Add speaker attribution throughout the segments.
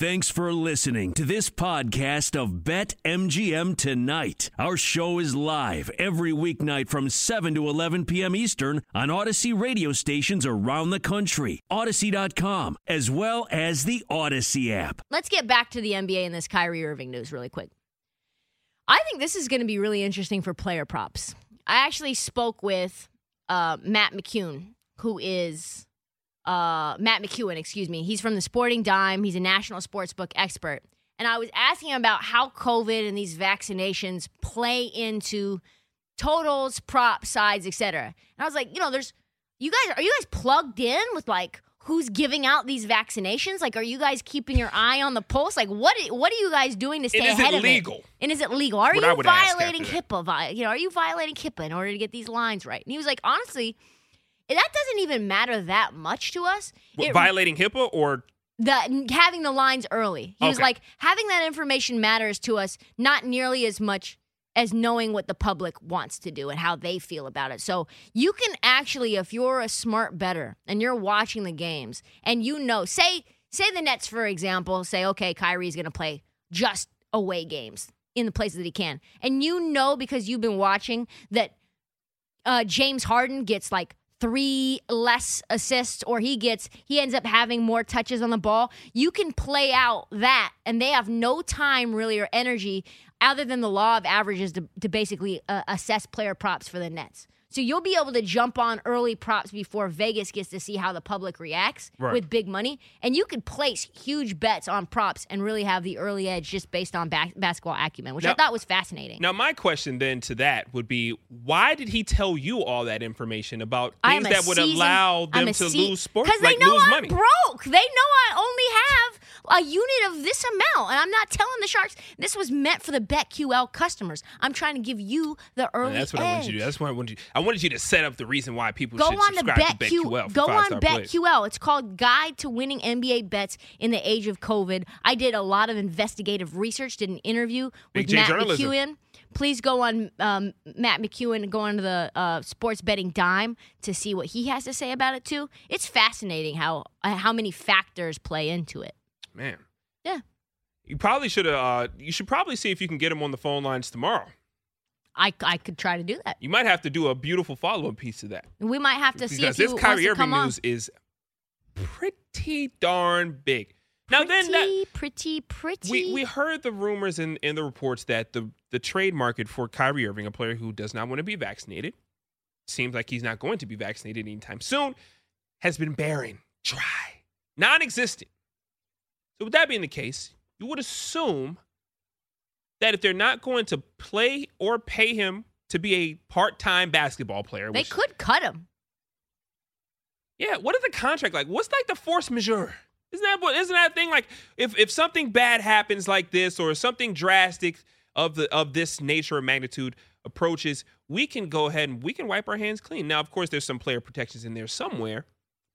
Speaker 1: Thanks for listening to this podcast of Bet MGM Tonight. Our show is live every weeknight from 7 to 11 p.m. Eastern on Audacy radio stations around the country, Audacy.com, as well as the Audacy app.
Speaker 2: Let's get back to the NBA and this Kyrie Irving news really quick. I think this is going to be really interesting for player props. I actually spoke with uh, Matt McCune, who is uh, Matt McEwen, excuse me. He's from the Sporting Dime. He's a national sportsbook expert. And I was asking him about how COVID and these vaccinations play into totals, prop sides, etc. And I was like, you know, there's you guys are you guys plugged in with like who's giving out these vaccinations? Like, are you guys keeping your eye on the pulse? Like, what what are you guys doing to stay ahead
Speaker 3: it
Speaker 2: of
Speaker 3: legal?
Speaker 2: it? And is it legal? Are
Speaker 3: What
Speaker 2: you violating. HIPAA? You know, are you violating HIPAA in order to get these lines right? And he was like, honestly, that doesn't even matter that much to us.
Speaker 3: What,
Speaker 2: It-
Speaker 3: violating HIPAA or
Speaker 2: the having the lines early. He was like, having that information matters to us not nearly as much as knowing what the public wants to do and how they feel about it. So you can actually, if you're a smart better and you're watching the games and you know, say, say the Nets, for example, say, okay, Kyrie's gonna play just away games in the places that he can. And you know because you've been watching that uh, James Harden gets like three less assists or he gets he ends up having more touches on the ball. You can play out that and they have no time really or energy other than the law of averages to, to basically uh, assess player props for the nets so you'll be able to jump on early props before vegas gets to see how the public reacts
Speaker 3: Right.
Speaker 2: with big money and you could place huge bets on props and really have the early edge just based on ba- basketball acumen which i thought was fascinating
Speaker 3: now my question then to that would be why did he tell you all that information about things that would allow them to
Speaker 2: se-
Speaker 3: lose sports
Speaker 2: because
Speaker 3: like
Speaker 2: they know
Speaker 3: lose
Speaker 2: I'm
Speaker 3: money?
Speaker 2: broke. They know I only have a unit of this amount, and I'm not telling the sharks this was meant for the BetQL customers. I'm trying to give you the early.
Speaker 3: And that's what I wanted you to do. That's what I wanted you. I wanted you to set up the reason why people
Speaker 2: Go
Speaker 3: should
Speaker 2: on
Speaker 3: subscribe to
Speaker 2: BetQ.
Speaker 3: BetQL.
Speaker 2: Go on. BetQL. It's called Guide to Winning NBA Bets in the Age of COVID. I did a lot of investigative research. Did an interview with
Speaker 3: J
Speaker 2: Matt
Speaker 3: journalism.
Speaker 2: McEwen. Please go on um, Matt McEwen and go on to the uh, Sports Betting Dime to see what he has to say about it too. It's fascinating how uh, how many factors play into it.
Speaker 3: Man.
Speaker 2: Yeah.
Speaker 3: You probably should have. Uh, you should probably see if you can get him on the phone lines tomorrow.
Speaker 2: I, I could try to do that.
Speaker 3: You might have to do a beautiful follow up piece of that
Speaker 2: We might have to see
Speaker 3: because
Speaker 2: if he
Speaker 3: this Kyrie
Speaker 2: to
Speaker 3: Irving
Speaker 2: come on.
Speaker 3: news is pretty darn big. Now then, that,
Speaker 2: Pretty, pretty, pretty.
Speaker 3: we we heard the rumors in in the reports that the the trade market for Kyrie Irving, a player who does not want to be vaccinated, seems like he's not going to be vaccinated anytime soon, has been barren, dry, non-existent. So with that being the case, you would assume that if they're not going to play or pay him to be a part-time basketball player,
Speaker 2: they
Speaker 3: which,
Speaker 2: could cut him.
Speaker 3: yeah, what is the contract like? What's like the force majeure? Isn't that what? Isn't that a thing like if if something bad happens like this or something drastic of the of this nature or magnitude approaches, we can go ahead and we can wipe our hands clean. Now, of course, there's some player protections in there somewhere,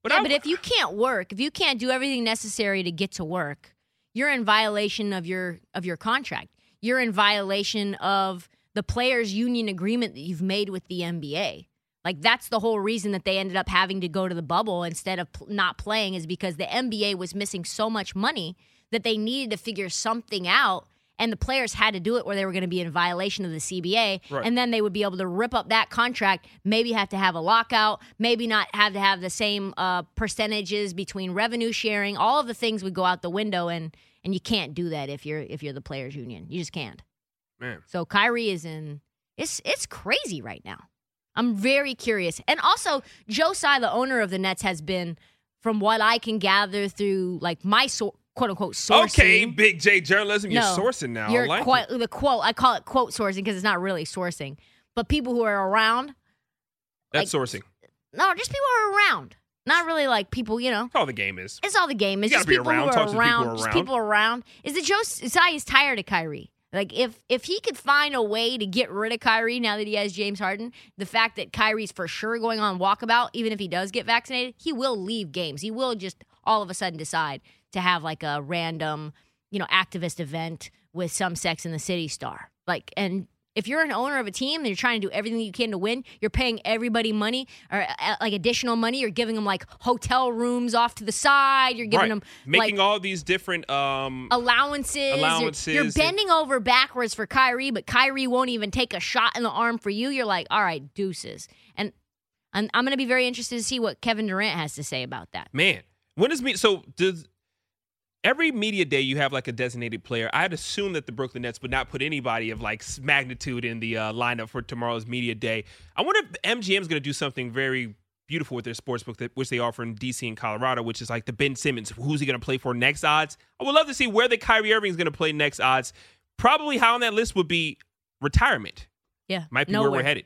Speaker 3: but
Speaker 2: yeah,
Speaker 3: I,
Speaker 2: but if you can't work, if you can't do everything necessary to get to work, you're in violation of your of your contract. You're in violation of the players' union agreement that you've made with the NBA. Like that's the whole reason that they ended up having to go to the bubble instead of pl- not playing is because the NBA was missing so much money that they needed to figure something out and the players had to do it or they were going to be in violation of the CBA
Speaker 3: Right.
Speaker 2: and then they would be able to rip up that contract maybe have to have a lockout maybe not have to have the same uh, percentages between revenue sharing. All of the things would go out the window and and you can't do that if you're if you're the players union. You just can't.
Speaker 3: Man,
Speaker 2: so Kyrie is in it's it's crazy right now. I'm very curious. And also Joe Tsai the owner of the Nets has been from what I can gather through like my so, quote unquote sourcing
Speaker 3: okay, Big J journalism, you're
Speaker 2: no,
Speaker 3: sourcing now.
Speaker 2: You're
Speaker 3: like
Speaker 2: quite the quote. I call it quote sourcing because it's not really sourcing. But people who are around,
Speaker 3: That's
Speaker 2: like-
Speaker 3: sourcing.
Speaker 2: no, just people who are around. Not really like people, you know.
Speaker 3: That's all the game is.
Speaker 2: It's all the game. It's
Speaker 3: You
Speaker 2: just
Speaker 3: be
Speaker 2: people
Speaker 3: around,
Speaker 2: who
Speaker 3: talk
Speaker 2: are
Speaker 3: to the people who are
Speaker 2: Just
Speaker 3: around.
Speaker 2: people around. Is that Joe Tsai is tired of Kyrie? Like if if he could find a way to get rid of Kyrie now that he has James Harden, the fact that Kyrie's for sure going on walkabout, even if he does get vaccinated, he will leave games. He will just all of a sudden decide to have like a random, you know, activist event with some Sex in the City star. Like and If you're an owner of a team and you're trying to do everything you can to win, you're paying everybody money or uh, like additional money. You're giving them like hotel rooms off to the side. You're giving
Speaker 3: right.
Speaker 2: them
Speaker 3: making
Speaker 2: like
Speaker 3: all these different um
Speaker 2: allowances. You're-
Speaker 3: Allowances
Speaker 2: You're,
Speaker 3: and-
Speaker 2: bending over backwards for Kyrie, but Kyrie won't even take a shot in the arm for you. You're like, all right, deuces. And I'm, I'm going to be very interested to see what Kevin Durant has to say about that.
Speaker 3: man. when does me? So does every media day you have like a designated player? I'd assume that the Brooklyn Nets would not put anybody of like magnitude in the uh, lineup for tomorrow's media day. I wonder if MGM is going to do something very beautiful with their sports book, that, which they offer in DC and Colorado, which is like the Ben Simmons. Who's he going to play for next odds? I would love to see where the Kyrie Irving is going to play next odds. Probably high on that list would be retirement.
Speaker 2: Yeah.
Speaker 3: Might be where we're headed.